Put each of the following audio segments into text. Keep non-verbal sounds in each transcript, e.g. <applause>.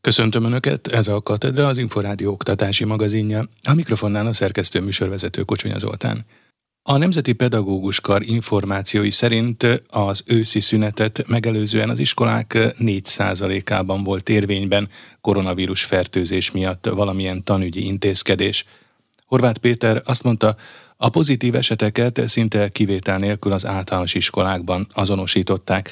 Köszöntöm Önöket, ez a Katedra, az Inforádió oktatási magazinja. A mikrofonnál a szerkesztő műsorvezető Kocsonya Zoltán. A Nemzeti Pedagógus Kar információi szerint az őszi szünetet megelőzően az iskolák 4%-ában volt érvényben koronavírus fertőzés miatt valamilyen tanügyi intézkedés. Horváth Péter azt mondta, a pozitív eseteket szinte kivétel nélkül az általános iskolákban azonosították.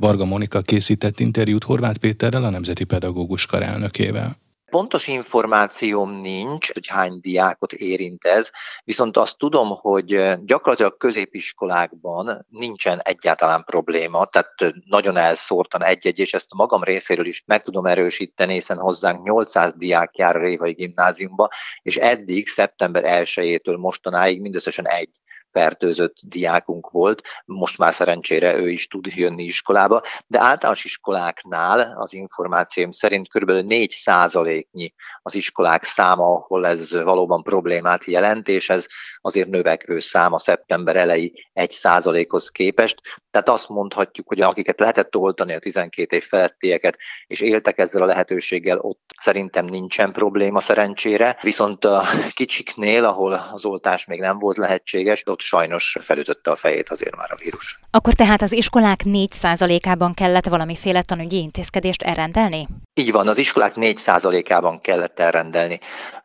Varga Monika készített interjút Horváth Péterrel, a Nemzeti Pedagógus Kar elnökével. Pontos információm nincs, hogy hány diákot érint ez, viszont azt tudom, hogy gyakorlatilag középiskolákban nincsen egyáltalán probléma, tehát nagyon elszórtan egy-egy, és ezt a magam részéről is meg tudom erősíteni, hiszen hozzánk 800 diák jár a Révai gimnáziumba, és eddig szeptember 1-től mostanáig mindösszesen egy fertőzött diákunk volt, most már szerencsére ő is tud jönni iskolába, de általános iskoláknál az információm szerint kb. 4 százaléknyi az iskolák száma, ahol ez valóban problémát jelent, és ez azért növekvő szám a szeptember elejé 1 százalékhoz képest. Tehát azt mondhatjuk, hogy akiket lehetett oltani a 12 év felettieket, és éltek ezzel a lehetőséggel, ott szerintem nincsen probléma szerencsére, viszont a kicsiknél, ahol az oltás még nem volt lehetséges, ott sajnos felütötte a fejét azért már a vírus. Akkor tehát az iskolák 4%-ában kellett valamiféle tanügyi intézkedést elrendelni? Így van, az iskolák 4%-ában kellett elrendelni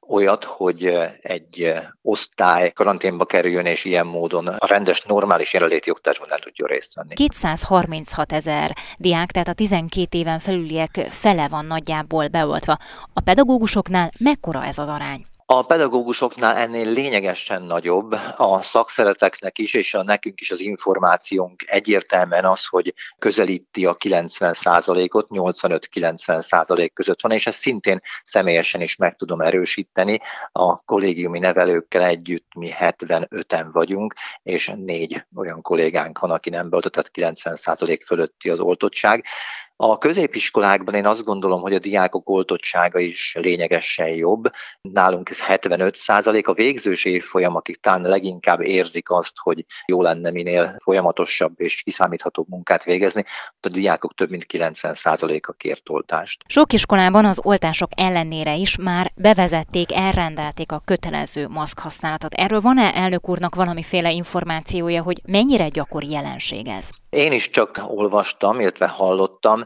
olyat, hogy egy osztály karanténba kerüljön, és ilyen módon a rendes, normális jelenléti oktatásban nem tudjon részt venni. 236 ezer diák, tehát a 12 éven felüliek fele van nagyjából beoltva. A pedagógusoknál mekkora ez az arány? A pedagógusoknál ennél lényegesen nagyobb, a szakszereteknek is, és a nekünk is az információnk egyértelműen az, hogy közelíti a 90%-ot, 85-90% között van, és ezt szintén személyesen is meg tudom erősíteni. A kollégiumi nevelőkkel együtt mi 75-en vagyunk, és négy olyan kollégánk van, aki nem beoltott, tehát 90% fölötti az oltottság. A középiskolákban én azt gondolom, hogy a diákok oltottsága is lényegesen jobb. Nálunk ez 75 százalék. A végzős évfolyam, akik talán leginkább érzik azt, hogy jó lenne minél folyamatosabb és kiszámíthatóbb munkát végezni, a diákok több mint 90 százaléka kért oltást. Sok iskolában az oltások ellenére is már bevezették, elrendelték a kötelező maszk használatot. Erről van-e elnök úrnak valamiféle információja, hogy mennyire gyakori jelenség ez? Én is csak olvastam, illetve hallottam.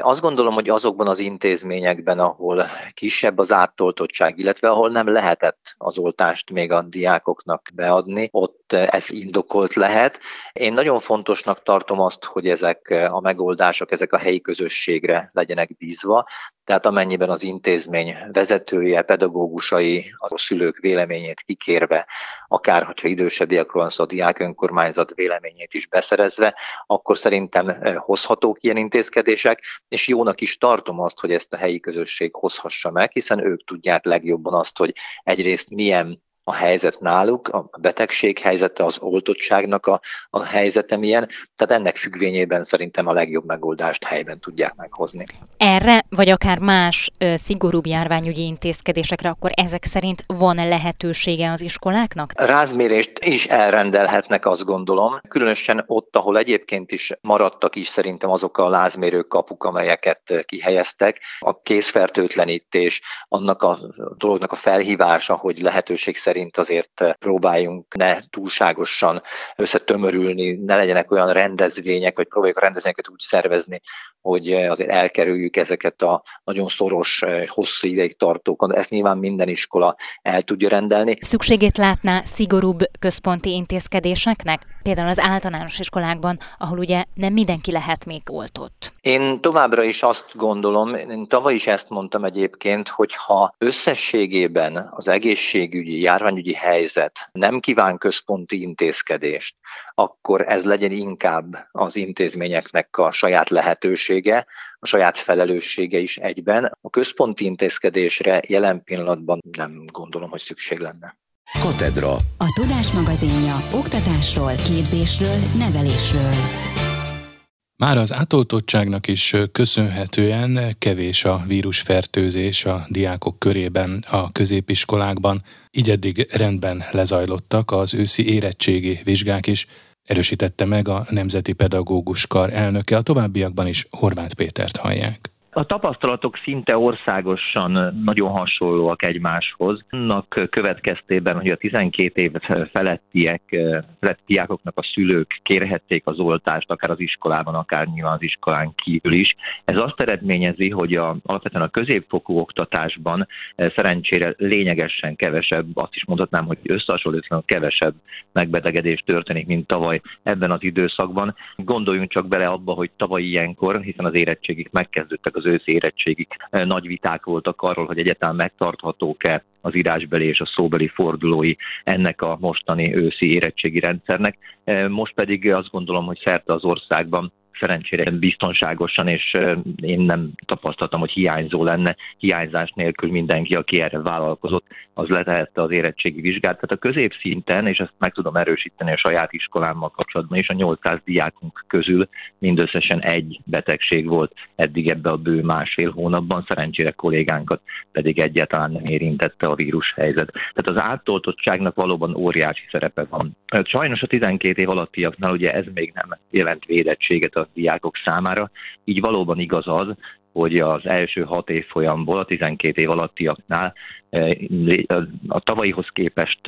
Azt gondolom, hogy azokban az intézményekben, ahol kisebb az áttoltottság, illetve ahol nem lehetett az oltást még a diákoknak beadni, ott ez indokolt lehet. Én nagyon fontosnak tartom azt, hogy ezek a megoldások, ezek a helyi közösségre legyenek bízva, tehát amennyiben az intézmény vezetője, pedagógusai a szülők véleményét kikérve, akár hogyha idősebb diákról van szó, a diák önkormányzat véleményét is beszerezve, akkor szerintem hozhatók ilyen intézkedések, és jónak is tartom azt, hogy ezt a helyi közösség hozhassa meg, hiszen ők tudják legjobban azt, hogy egyrészt milyen a helyzet náluk, a betegség helyzete, az oltottságnak a, a helyzete milyen, tehát ennek függvényében szerintem a legjobb megoldást helyben tudják meghozni. Erre, vagy akár más ö, szigorúbb járványügyi intézkedésekre, akkor ezek szerint van lehetősége az iskoláknak? Rázmérést is elrendelhetnek, azt gondolom. Különösen ott, ahol egyébként is maradtak is szerintem azok a lázmérő kapuk, amelyeket kihelyeztek. A készfertőtlenítés, annak a dolognak a felhívása, hogy lehetőség szerint azért eh, próbáljunk ne túlságosan összetömörülni, ne legyenek olyan rendezvények, vagy próbáljuk a rendezvényeket úgy szervezni, hogy eh, azért elkerüljük ezeket a nagyon szoros, eh, hosszú ideig tartókon. Ezt nyilván minden iskola el tudja rendelni. Szükségét látná szigorúbb központi intézkedéseknek? Például az általános iskolákban, ahol ugye nem mindenki lehet még oltott. Én továbbra is azt gondolom, én tavaly is ezt mondtam egyébként, hogy ha összességében az egészségügyi, járványügyi helyzet nem kíván központi intézkedést, akkor ez legyen inkább az intézményeknek a saját lehetősége, a saját felelőssége is egyben. A központi intézkedésre jelen pillanatban nem gondolom, hogy szükség lenne. Katedra. A Tudás magazinja oktatásról, képzésről, nevelésről. Már az átoltottságnak is köszönhetően kevés a vírusfertőzés a diákok körében a középiskolákban, így eddig rendben lezajlottak az őszi érettségi vizsgák is, erősítette meg a Nemzeti Pedagógus Kar elnöke, a továbbiakban is Horváth Pétert hallják. A tapasztalatok szinte országosan nagyon hasonlóak egymáshoz. Annak következtében, hogy a 12 év felettiek, feletti diákoknak a szülők kérhették az oltást, akár az iskolában, akár nyilván az iskolán kívül is. Ez azt eredményezi, hogy a, alapvetően a középfokú oktatásban szerencsére lényegesen kevesebb, azt is mondhatnám, hogy összehasonlítva kevesebb megbetegedés történik, mint tavaly ebben az időszakban. Gondoljunk csak bele abba, hogy tavaly ilyenkor, hiszen az érettségik megkezdődtek, az őszi érettségik, nagy viták voltak arról, hogy egyáltalán megtarthatók-e az írásbeli és a szóbeli fordulói ennek a mostani őszi érettségi rendszernek. Most pedig azt gondolom, hogy szerte az országban szerencsére biztonságosan, és én nem tapasztaltam, hogy hiányzó lenne. Hiányzás nélkül mindenki, aki erre vállalkozott, az letehette az érettségi vizsgát. Tehát a középszinten, és ezt meg tudom erősíteni a saját iskolámmal kapcsolatban is, a 800 diákunk közül mindösszesen egy betegség volt eddig ebbe a bő másfél hónapban, szerencsére kollégánkat pedig egyáltalán nem érintette a vírus helyzet. Tehát az átoltottságnak valóban óriási szerepe van. Sajnos a 12 év alattiaknál ugye ez még nem jelent védettséget a diákok számára. Így valóban igaz az, hogy az első hat év folyamból a 12 év alattiaknál a tavalyihoz képest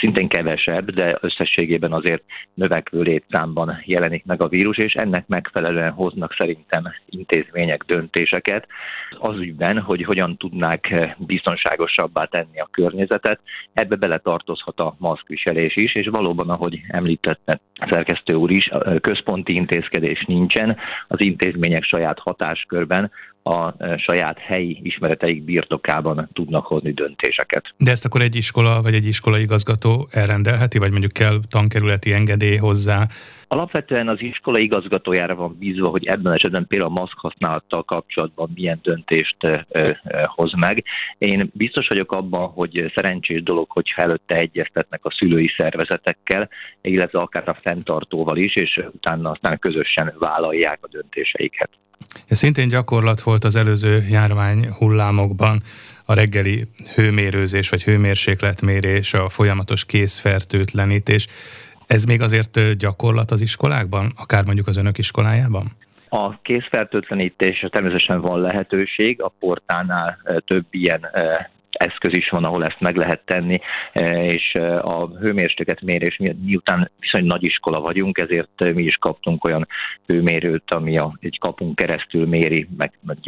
szintén kevesebb, de összességében azért növekvő létszámban jelenik meg a vírus, és ennek megfelelően hoznak szerintem intézmények döntéseket az ügyben, hogy hogyan tudnák biztonságosabbá tenni a környezetet. Ebbe beletartozhat a maszkviselés is, és valóban, ahogy említette szerkesztő úr is, központi intézkedés nincsen, az intézmények saját hatáskörben a e, saját helyi ismereteik birtokában tudnak hozni döntéseket. De ezt akkor egy iskola vagy egy iskolai igazgató elrendelheti, vagy mondjuk kell tankerületi engedély hozzá? Alapvetően az iskola igazgatójára van bízva, hogy ebben esetben például a maszk használattal kapcsolatban milyen döntést e, e, hoz meg. Én biztos vagyok abban, hogy szerencsés dolog, hogy előtte egyeztetnek a szülői szervezetekkel, illetve akár a fenntartóval is, és utána aztán közösen vállalják a döntéseiket. Ez szintén gyakorlat volt az előző járvány hullámokban, a reggeli hőmérőzés vagy hőmérsékletmérés, a folyamatos készfertőtlenítés. Ez még azért gyakorlat az iskolákban, akár mondjuk az önök iskolájában? A készfertőtlenítés természetesen van lehetőség, a portánál több ilyen eszköz is van, ahol ezt meg lehet tenni, e, és e, a hőmérséklet mérés miután viszonylag nagy iskola vagyunk, ezért mi is kaptunk olyan hőmérőt, ami a, egy kapunk keresztül méri, meg, meg,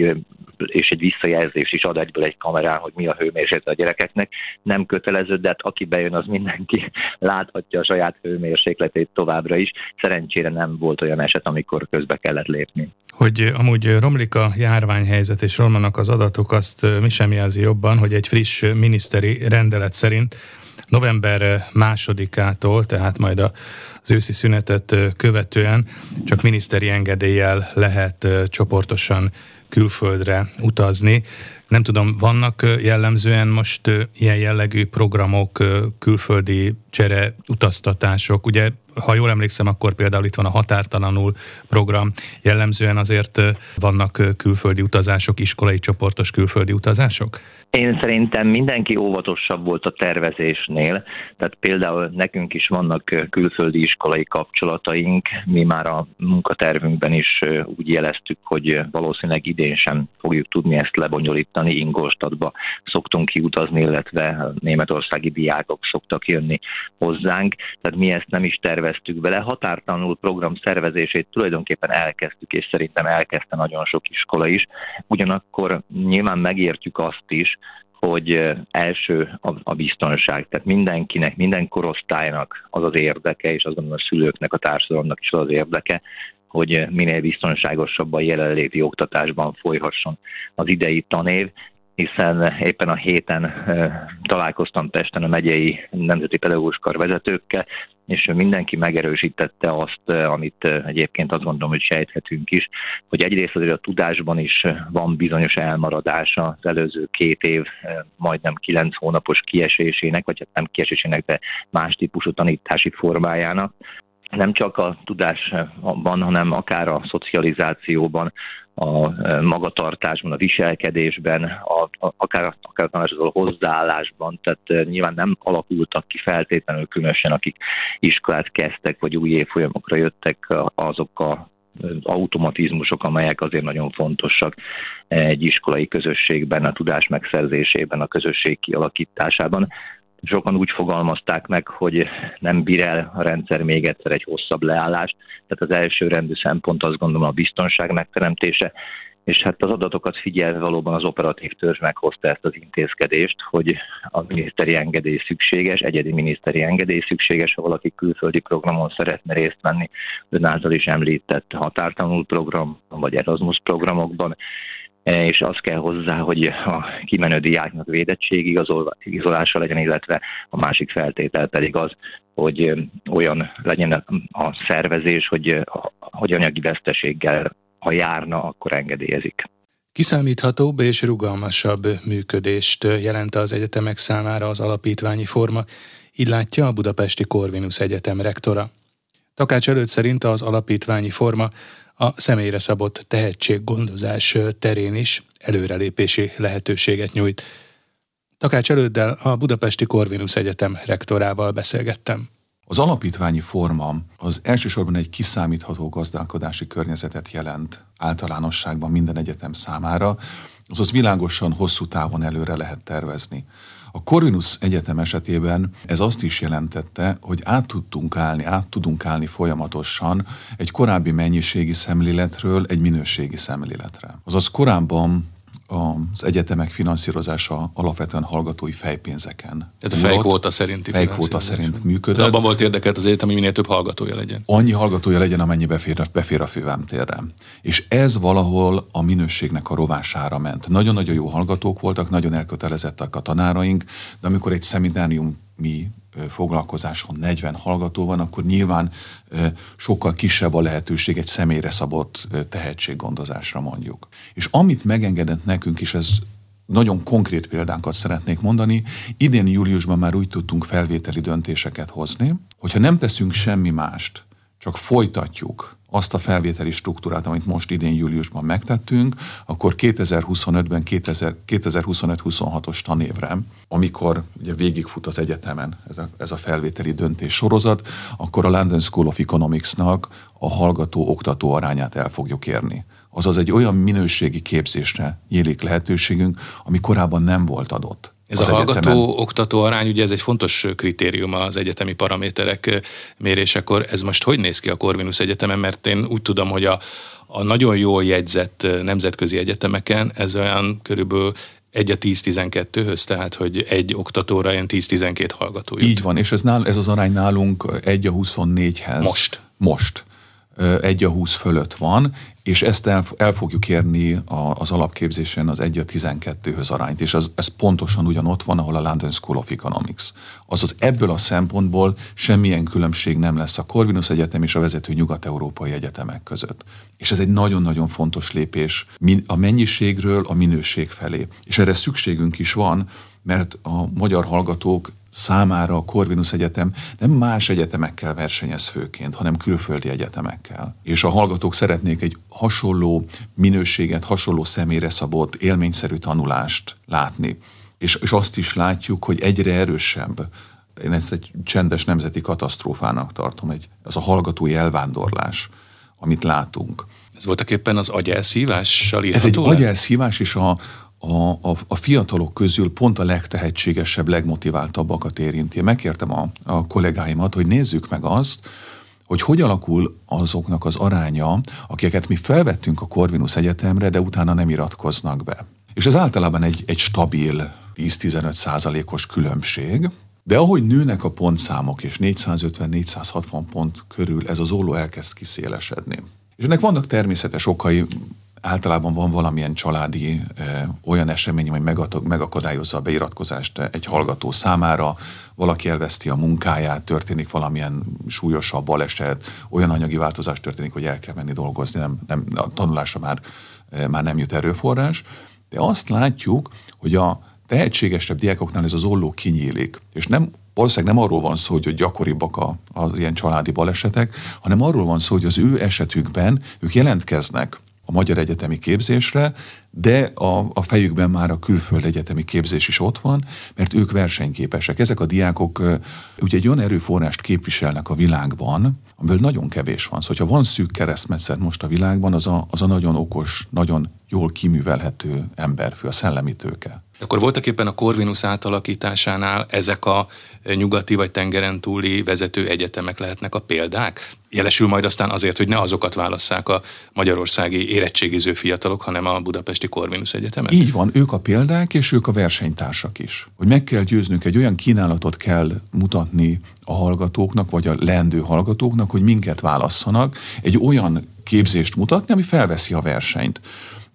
és egy visszajelzés is ad egyből egy kamerán, hogy mi a hőmérséklet a gyerekeknek. Nem kötelező, de hát aki bejön, az mindenki <laughs> láthatja a saját hőmérsékletét továbbra is. Szerencsére nem volt olyan eset, amikor közbe kellett lépni. Hogy amúgy romlik a járványhelyzet és romlanak az adatok, azt mi sem jelzi jobban, hogy egy friss miniszteri rendelet szerint november másodikától, tehát majd az őszi szünetet követően csak miniszteri engedéllyel lehet csoportosan külföldre utazni. Nem tudom, vannak jellemzően most ilyen jellegű programok, külföldi csere utaztatások. Ugye, ha jól emlékszem, akkor például itt van a határtalanul program. Jellemzően azért vannak külföldi utazások, iskolai csoportos külföldi utazások? Én szerintem mindenki óvatosabb volt a tervezésnél, tehát például nekünk is vannak külföldi iskolai kapcsolataink, mi már a munkatervünkben is úgy jeleztük, hogy valószínűleg idén sem fogjuk tudni ezt lebonyolítani, Ingolstadtba szoktunk kiutazni, illetve németországi diákok szoktak jönni hozzánk, tehát mi ezt nem is terveztük bele. Határtanul program szervezését tulajdonképpen elkezdtük, és szerintem elkezdte nagyon sok iskola is. Ugyanakkor nyilván megértjük azt is, hogy első a, biztonság. Tehát mindenkinek, minden korosztálynak az az érdeke, és azt gondolom a szülőknek, a társadalomnak is az az érdeke, hogy minél biztonságosabb a jelenléti oktatásban folyhasson az idei tanév, hiszen éppen a héten találkoztam Pesten a megyei nemzeti pedagógus kar vezetőkkel, és mindenki megerősítette azt, amit egyébként azt gondolom, hogy sejthetünk is, hogy egyrészt azért a tudásban is van bizonyos elmaradása az előző két év, majdnem kilenc hónapos kiesésének, vagy hát nem kiesésének, de más típusú tanítási formájának. Nem csak a tudásban, hanem akár a szocializációban, a magatartásban, a viselkedésben, a, a, akár, akár a hozzáállásban, tehát nyilván nem alakultak ki feltétlenül különösen, akik iskolát kezdtek, vagy új évfolyamokra jöttek, azok a automatizmusok, amelyek azért nagyon fontosak egy iskolai közösségben, a tudás megszerzésében, a közösség kialakításában. Sokan úgy fogalmazták meg, hogy nem bír el a rendszer még egyszer egy hosszabb leállást, tehát az első rendű szempont azt gondolom a biztonság megteremtése, és hát az adatokat figyelve valóban az operatív törzs meghozta ezt az intézkedést, hogy a miniszteri engedély szükséges, egyedi miniszteri engedély szükséges, ha valaki külföldi programon szeretne részt venni, ön által is említett határtanul program, vagy Erasmus programokban, és az kell hozzá, hogy a kimenő diáknak védettség igazolása legyen, illetve a másik feltétel pedig az, hogy olyan legyen a szervezés, hogy, hogy anyagi veszteséggel ha járna, akkor engedélyezik. Kiszámíthatóbb és rugalmasabb működést jelent az egyetemek számára az alapítványi forma, így látja a Budapesti Corvinus Egyetem rektora. Takács előtt szerint az alapítványi forma a személyre szabott tehetséggondozás terén is előrelépési lehetőséget nyújt. Takács előddel a Budapesti Corvinus Egyetem rektorával beszélgettem. Az alapítványi forma az elsősorban egy kiszámítható gazdálkodási környezetet jelent általánosságban minden egyetem számára, azaz világosan hosszú távon előre lehet tervezni. A Corvinus Egyetem esetében ez azt is jelentette, hogy át tudtunk állni, át tudunk állni folyamatosan egy korábbi mennyiségi szemléletről egy minőségi szemléletre. Azaz korábban az egyetemek finanszírozása alapvetően hallgatói fejpénzeken. Tehát a fejkvóta szerinti fejkvóta szerint működött. De abban volt érdekelt az egyetem, hogy minél több hallgatója legyen. Annyi hallgatója legyen, amennyi befér, befér a fővámtérre. És ez valahol a minőségnek a rovására ment. Nagyon-nagyon jó hallgatók voltak, nagyon elkötelezettek a tanáraink, de amikor egy szeminárium mi foglalkozáson 40 hallgató van, akkor nyilván sokkal kisebb a lehetőség egy személyre szabott tehetséggondozásra mondjuk. És amit megengedett nekünk, és ez nagyon konkrét példánkat szeretnék mondani. Idén júliusban már úgy tudtunk felvételi döntéseket hozni, hogyha nem teszünk semmi mást, csak folytatjuk azt a felvételi struktúrát, amit most idén júliusban megtettünk, akkor 2025-ben 2025-26-os tanévre, amikor ugye végigfut az egyetemen ez a, ez a felvételi döntés sorozat, akkor a London School of Economics-nak a hallgató-oktató arányát el fogjuk érni. Azaz egy olyan minőségi képzésre nyílik lehetőségünk, ami korábban nem volt adott. Ez a hallgató-oktató arány, ugye ez egy fontos kritérium az egyetemi paraméterek mérésekor. Ez most hogy néz ki a Corvinus Egyetemen? Mert én úgy tudom, hogy a, a nagyon jól jegyzett nemzetközi egyetemeken ez olyan körülbelül egy a 10-12-höz, tehát hogy egy oktatóra ilyen 10-12 hallgató jut. Így van, és ez, nál, ez az arány nálunk egy a 24-hez. Most. Most. Egy a 20 fölött van, és ezt el, el fogjuk érni a, az alapképzésen az 1 a 12-höz arányt, és az, ez pontosan ugyanott van, ahol a London School of Economics. Azaz ebből a szempontból semmilyen különbség nem lesz a Corvinus Egyetem és a vezető nyugat-európai egyetemek között. És ez egy nagyon-nagyon fontos lépés a mennyiségről a minőség felé. És erre szükségünk is van, mert a magyar hallgatók számára a Corvinus Egyetem nem más egyetemekkel versenyez főként, hanem külföldi egyetemekkel. És a hallgatók szeretnék egy hasonló minőséget, hasonló személyre szabott, élményszerű tanulást látni. És, és azt is látjuk, hogy egyre erősebb én ezt egy csendes nemzeti katasztrófának tartom, egy, az a hallgatói elvándorlás, amit látunk. Ez voltak éppen az agyelszívással Ez egy agyelszívás, és a, a, a, a fiatalok közül pont a legtehetségesebb, legmotiváltabbakat érinti. Megkértem a, a kollégáimat, hogy nézzük meg azt, hogy hogy alakul azoknak az aránya, akiket mi felvettünk a Corvinus Egyetemre, de utána nem iratkoznak be. És ez általában egy, egy stabil 10-15 százalékos különbség, de ahogy nőnek a pontszámok, és 450-460 pont körül ez az olló elkezd kiszélesedni. És ennek vannak természetes okai, általában van valamilyen családi e, olyan esemény, ami megakadályozza a beiratkozást egy hallgató számára, valaki elveszti a munkáját, történik valamilyen súlyosabb baleset, olyan anyagi változás történik, hogy el kell menni dolgozni, nem, nem, a tanulásra már, e, már nem jut erőforrás. De azt látjuk, hogy a tehetségesebb diákoknál ez az olló kinyílik, és nem valószínűleg nem arról van szó, hogy gyakoribbak az ilyen családi balesetek, hanem arról van szó, hogy az ő esetükben ők jelentkeznek a magyar egyetemi képzésre, de a, a fejükben már a külföld egyetemi képzés is ott van, mert ők versenyképesek. Ezek a diákok ugye egy olyan erőforrást képviselnek a világban, amiből nagyon kevés van. Szóval, ha van szűk keresztmetszet most a világban, az a, az a nagyon okos, nagyon jól kiművelhető emberfő, a szellemi tőke. Akkor voltak éppen a Corvinus átalakításánál ezek a nyugati vagy tengeren túli vezető egyetemek lehetnek a példák? Jelesül majd aztán azért, hogy ne azokat válasszák a magyarországi érettségiző fiatalok, hanem a budapesti Corvinus Egyetemet? Így van, ők a példák, és ők a versenytársak is. Hogy meg kell győznünk, egy olyan kínálatot kell mutatni a hallgatóknak, vagy a leendő hallgatóknak, hogy minket válasszanak, egy olyan képzést mutatni, ami felveszi a versenyt.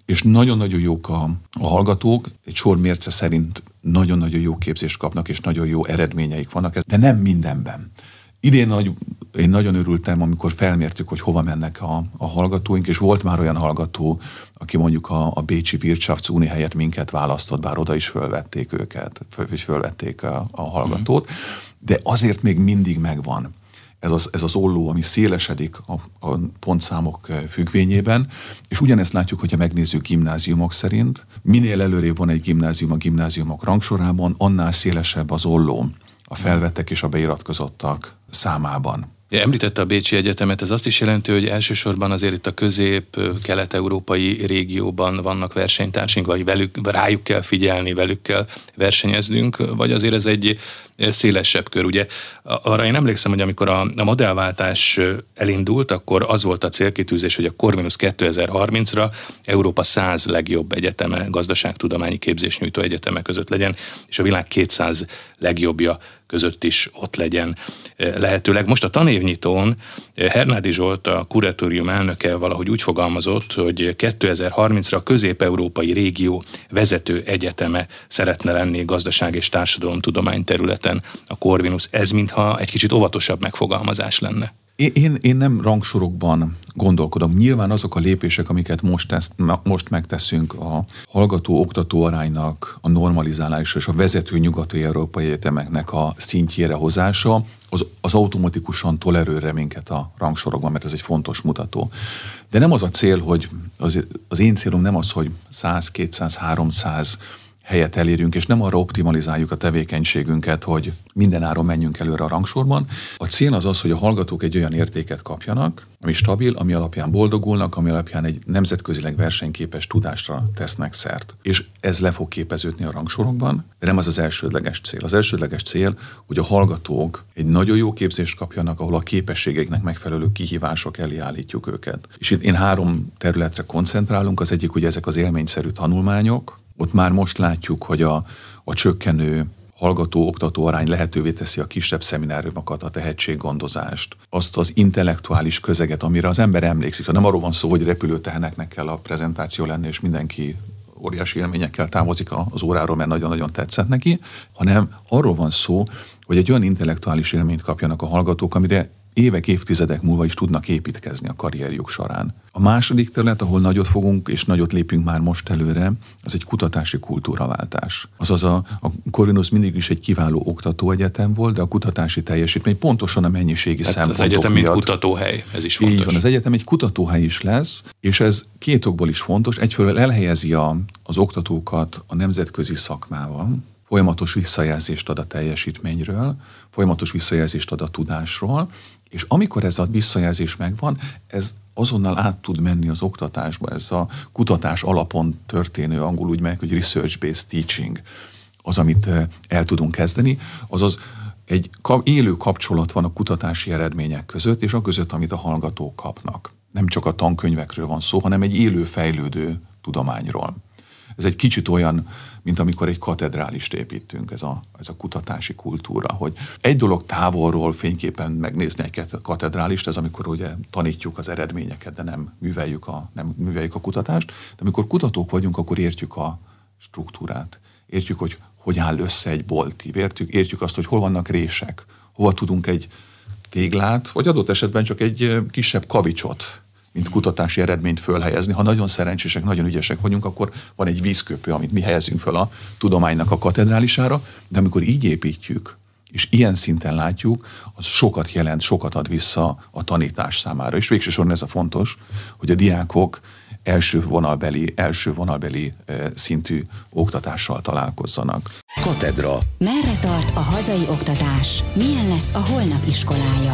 És nagyon-nagyon jók a, a hallgatók, egy sor mérce szerint nagyon-nagyon jó képzést kapnak, és nagyon jó eredményeik vannak, de nem mindenben. Idén nagy, én nagyon örültem, amikor felmértük, hogy hova mennek a, a hallgatóink, és volt már olyan hallgató, aki mondjuk a, a Bécsi Wirtschaftsuni helyett minket választott, bár oda is fölvették őket, föl, is fölvették a, a hallgatót, de azért még mindig megvan ez az, ez az olló, ami szélesedik a, a pontszámok eh, függvényében, és ugyanezt látjuk, hogyha megnézzük gimnáziumok szerint. Minél előrébb van egy gimnázium a gimnáziumok rangsorában, annál szélesebb az olló a felvettek és a beiratkozottak számában. Ja, említette a Bécsi Egyetemet, ez azt is jelenti, hogy elsősorban azért itt a közép-kelet-európai régióban vannak versenytársaink, vagy velük, rájuk kell figyelni, velük kell versenyeznünk, vagy azért ez egy szélesebb kör. Ugye arra én emlékszem, hogy amikor a, a modellváltás elindult, akkor az volt a célkitűzés, hogy a Corvinus 2030-ra Európa 100 legjobb egyeteme, gazdaságtudományi képzés nyújtó egyeteme között legyen, és a világ 200 legjobbja között is ott legyen lehetőleg. Most a tanévnyitón Hernádi Zsolt, a kuratórium elnöke valahogy úgy fogalmazott, hogy 2030-ra a közép-európai régió vezető egyeteme szeretne lenni gazdaság és társadalomtudomány területen területen a Corvinus. Ez mintha egy kicsit óvatosabb megfogalmazás lenne. Én, én nem rangsorokban gondolkodom. Nyilván azok a lépések, amiket most, ezt, most megteszünk a hallgató-oktató aránynak a normalizálása és a vezető nyugati európai egyetemeknek a szintjére hozása, az, az automatikusan tolerőre minket a rangsorokban, mert ez egy fontos mutató. De nem az a cél, hogy az, az én célom nem az, hogy 100, 200, 300 helyet elérjünk, és nem arra optimalizáljuk a tevékenységünket, hogy minden áron menjünk előre a rangsorban. A cél az az, hogy a hallgatók egy olyan értéket kapjanak, ami stabil, ami alapján boldogulnak, ami alapján egy nemzetközileg versenyképes tudásra tesznek szert. És ez le fog képeződni a rangsorokban, de nem az az elsődleges cél. Az elsődleges cél, hogy a hallgatók egy nagyon jó képzést kapjanak, ahol a képességeiknek megfelelő kihívások elé állítjuk őket. És itt én három területre koncentrálunk, az egyik ugye ezek az élményszerű tanulmányok, ott már most látjuk, hogy a, a csökkenő hallgató-oktató arány lehetővé teszi a kisebb szemináriumokat, a tehetséggondozást, azt az intellektuális közeget, amire az ember emlékszik. Ha nem arról van szó, hogy repülőteheneknek kell a prezentáció lenni, és mindenki óriási élményekkel távozik az óráról, mert nagyon-nagyon tetszett neki, hanem arról van szó, hogy egy olyan intellektuális élményt kapjanak a hallgatók, amire évek, évtizedek múlva is tudnak építkezni a karrierjuk során. A második terület, ahol nagyot fogunk és nagyot lépünk már most előre, az egy kutatási kultúraváltás. Azaz a, a Corvinus mindig is egy kiváló oktatóegyetem volt, de a kutatási teljesítmény pontosan a mennyiségi hát szempontok Az egyetem miatt. mint kutatóhely, ez is fontos. Így van, az egyetem egy kutatóhely is lesz, és ez két okból is fontos. Egyfelől elhelyezi a, az oktatókat a nemzetközi szakmával, folyamatos visszajelzést ad a teljesítményről, folyamatos visszajelzést ad a tudásról, és amikor ez a visszajelzés megvan, ez azonnal át tud menni az oktatásba, ez a kutatás alapon történő, angol úgy meg, hogy research-based teaching, az, amit el tudunk kezdeni, azaz egy élő kapcsolat van a kutatási eredmények között, és a között, amit a hallgatók kapnak. Nem csak a tankönyvekről van szó, hanem egy élő fejlődő tudományról. Ez egy kicsit olyan, mint amikor egy katedrálist építünk, ez a, ez a kutatási kultúra, hogy egy dolog távolról fényképen megnézni egy katedrálist, ez amikor ugye tanítjuk az eredményeket, de nem műveljük a, nem műveljük a kutatást, de amikor kutatók vagyunk, akkor értjük a struktúrát, értjük, hogy hogy áll össze egy bolti, értjük, értjük azt, hogy hol vannak rések, hova tudunk egy téglát, vagy adott esetben csak egy kisebb kavicsot mint kutatási eredményt fölhelyezni. Ha nagyon szerencsések, nagyon ügyesek vagyunk, akkor van egy vízköpő, amit mi helyezünk föl a tudománynak a katedrálisára, de amikor így építjük, és ilyen szinten látjuk, az sokat jelent, sokat ad vissza a tanítás számára. És végsősorban ez a fontos, hogy a diákok első vonalbeli, első vonalbeli szintű oktatással találkozzanak. Katedra. Merre tart a hazai oktatás? Milyen lesz a holnap iskolája?